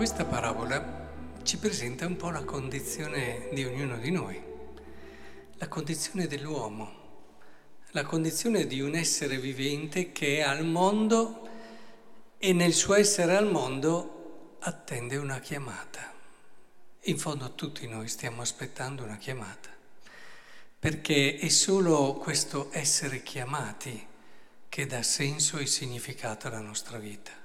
questa parabola ci presenta un po' la condizione di ognuno di noi, la condizione dell'uomo, la condizione di un essere vivente che è al mondo e nel suo essere al mondo attende una chiamata. In fondo tutti noi stiamo aspettando una chiamata, perché è solo questo essere chiamati che dà senso e significato alla nostra vita.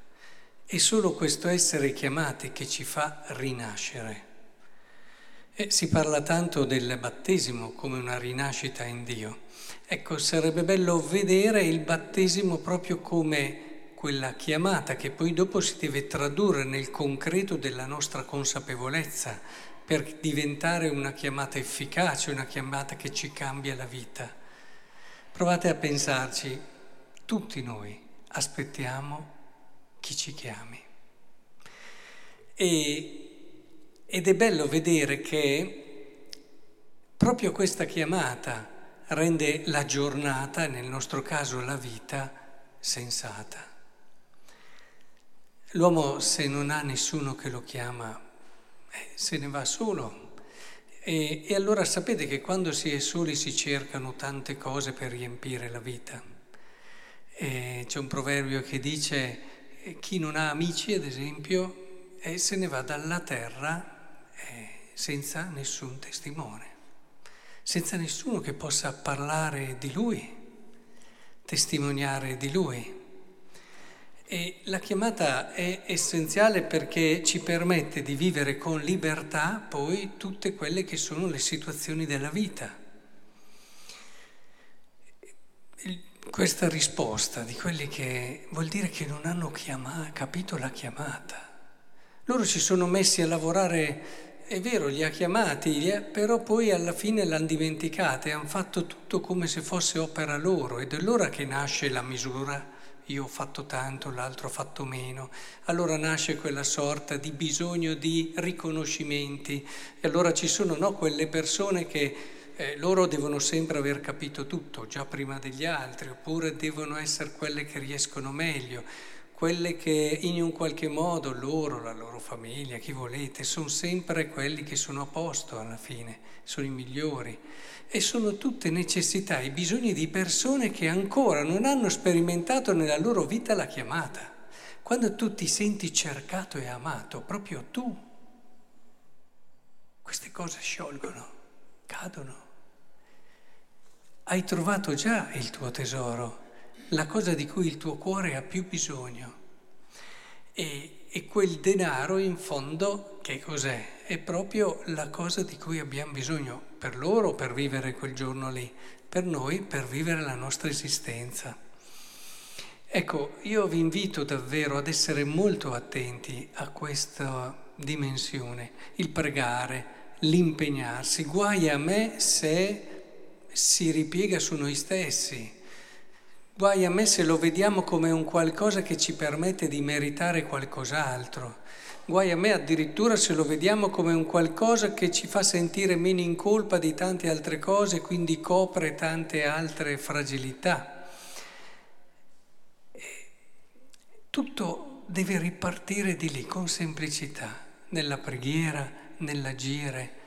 È solo questo essere chiamati che ci fa rinascere. E si parla tanto del battesimo come una rinascita in Dio. Ecco, sarebbe bello vedere il battesimo proprio come quella chiamata che poi dopo si deve tradurre nel concreto della nostra consapevolezza per diventare una chiamata efficace, una chiamata che ci cambia la vita. Provate a pensarci, tutti noi aspettiamo chi ci chiami. E, ed è bello vedere che proprio questa chiamata rende la giornata, nel nostro caso la vita, sensata. L'uomo se non ha nessuno che lo chiama, eh, se ne va solo. E, e allora sapete che quando si è soli si cercano tante cose per riempire la vita. E c'è un proverbio che dice chi non ha amici, ad esempio, eh, se ne va dalla terra eh, senza nessun testimone, senza nessuno che possa parlare di lui, testimoniare di lui. E la chiamata è essenziale perché ci permette di vivere con libertà poi tutte quelle che sono le situazioni della vita. Questa risposta di quelli che vuol dire che non hanno chiama, capito la chiamata. Loro si sono messi a lavorare, è vero, li ha chiamati, però poi alla fine l'hanno dimenticata e hanno fatto tutto come se fosse opera loro ed è l'ora che nasce la misura. Io ho fatto tanto, l'altro ha fatto meno. Allora nasce quella sorta di bisogno di riconoscimenti e allora ci sono no, quelle persone che eh, loro devono sempre aver capito tutto, già prima degli altri, oppure devono essere quelle che riescono meglio, quelle che in un qualche modo loro, la loro famiglia, chi volete, sono sempre quelli che sono a posto alla fine, sono i migliori. E sono tutte necessità e bisogni di persone che ancora non hanno sperimentato nella loro vita la chiamata. Quando tu ti senti cercato e amato, proprio tu, queste cose sciolgono, cadono hai trovato già il tuo tesoro, la cosa di cui il tuo cuore ha più bisogno. E, e, quel denaro in fondo che cos'è? È proprio la cosa di cui abbiamo bisogno per loro per vivere quel giorno lì, per noi per vivere la nostra esistenza. Ecco, io vi invito davvero ad essere molto attenti a questa dimensione, il pregare, l'impegnarsi. Guai a me se si ripiega su noi stessi. Guai a me se lo vediamo come un qualcosa che ci permette di meritare qualcos'altro. Guai a me addirittura se lo vediamo come un qualcosa che ci fa sentire meno in colpa di tante altre cose, quindi copre tante altre fragilità. Tutto deve ripartire di lì con semplicità, nella preghiera, nell'agire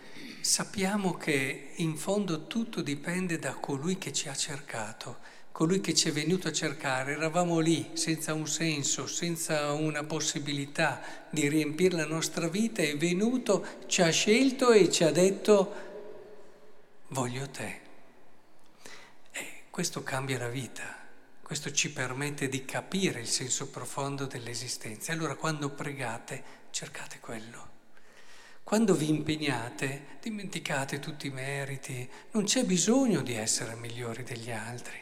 sappiamo che in fondo tutto dipende da colui che ci ha cercato, colui che ci è venuto a cercare. Eravamo lì senza un senso, senza una possibilità di riempire la nostra vita, è venuto, ci ha scelto e ci ha detto voglio te. E questo cambia la vita. Questo ci permette di capire il senso profondo dell'esistenza. Allora quando pregate, cercate quello. Quando vi impegnate, dimenticate tutti i meriti, non c'è bisogno di essere migliori degli altri.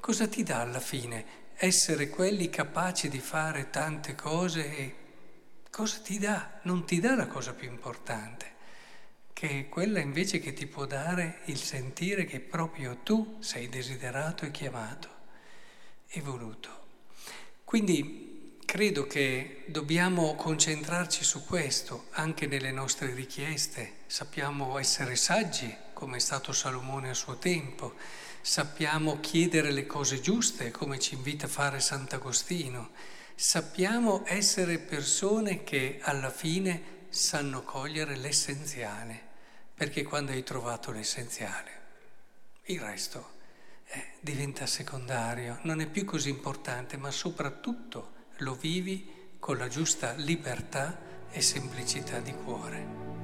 Cosa ti dà alla fine essere quelli capaci di fare tante cose? E cosa ti dà? Non ti dà la cosa più importante, che è quella invece che ti può dare il sentire che proprio tu sei desiderato e chiamato e voluto. Quindi Credo che dobbiamo concentrarci su questo anche nelle nostre richieste. Sappiamo essere saggi, come è stato Salomone a suo tempo. Sappiamo chiedere le cose giuste, come ci invita a fare Sant'Agostino. sappiamo essere persone che alla fine sanno cogliere l'essenziale, perché quando hai trovato l'essenziale, il resto eh, diventa secondario, non è più così importante, ma soprattutto lo vivi con la giusta libertà e semplicità di cuore.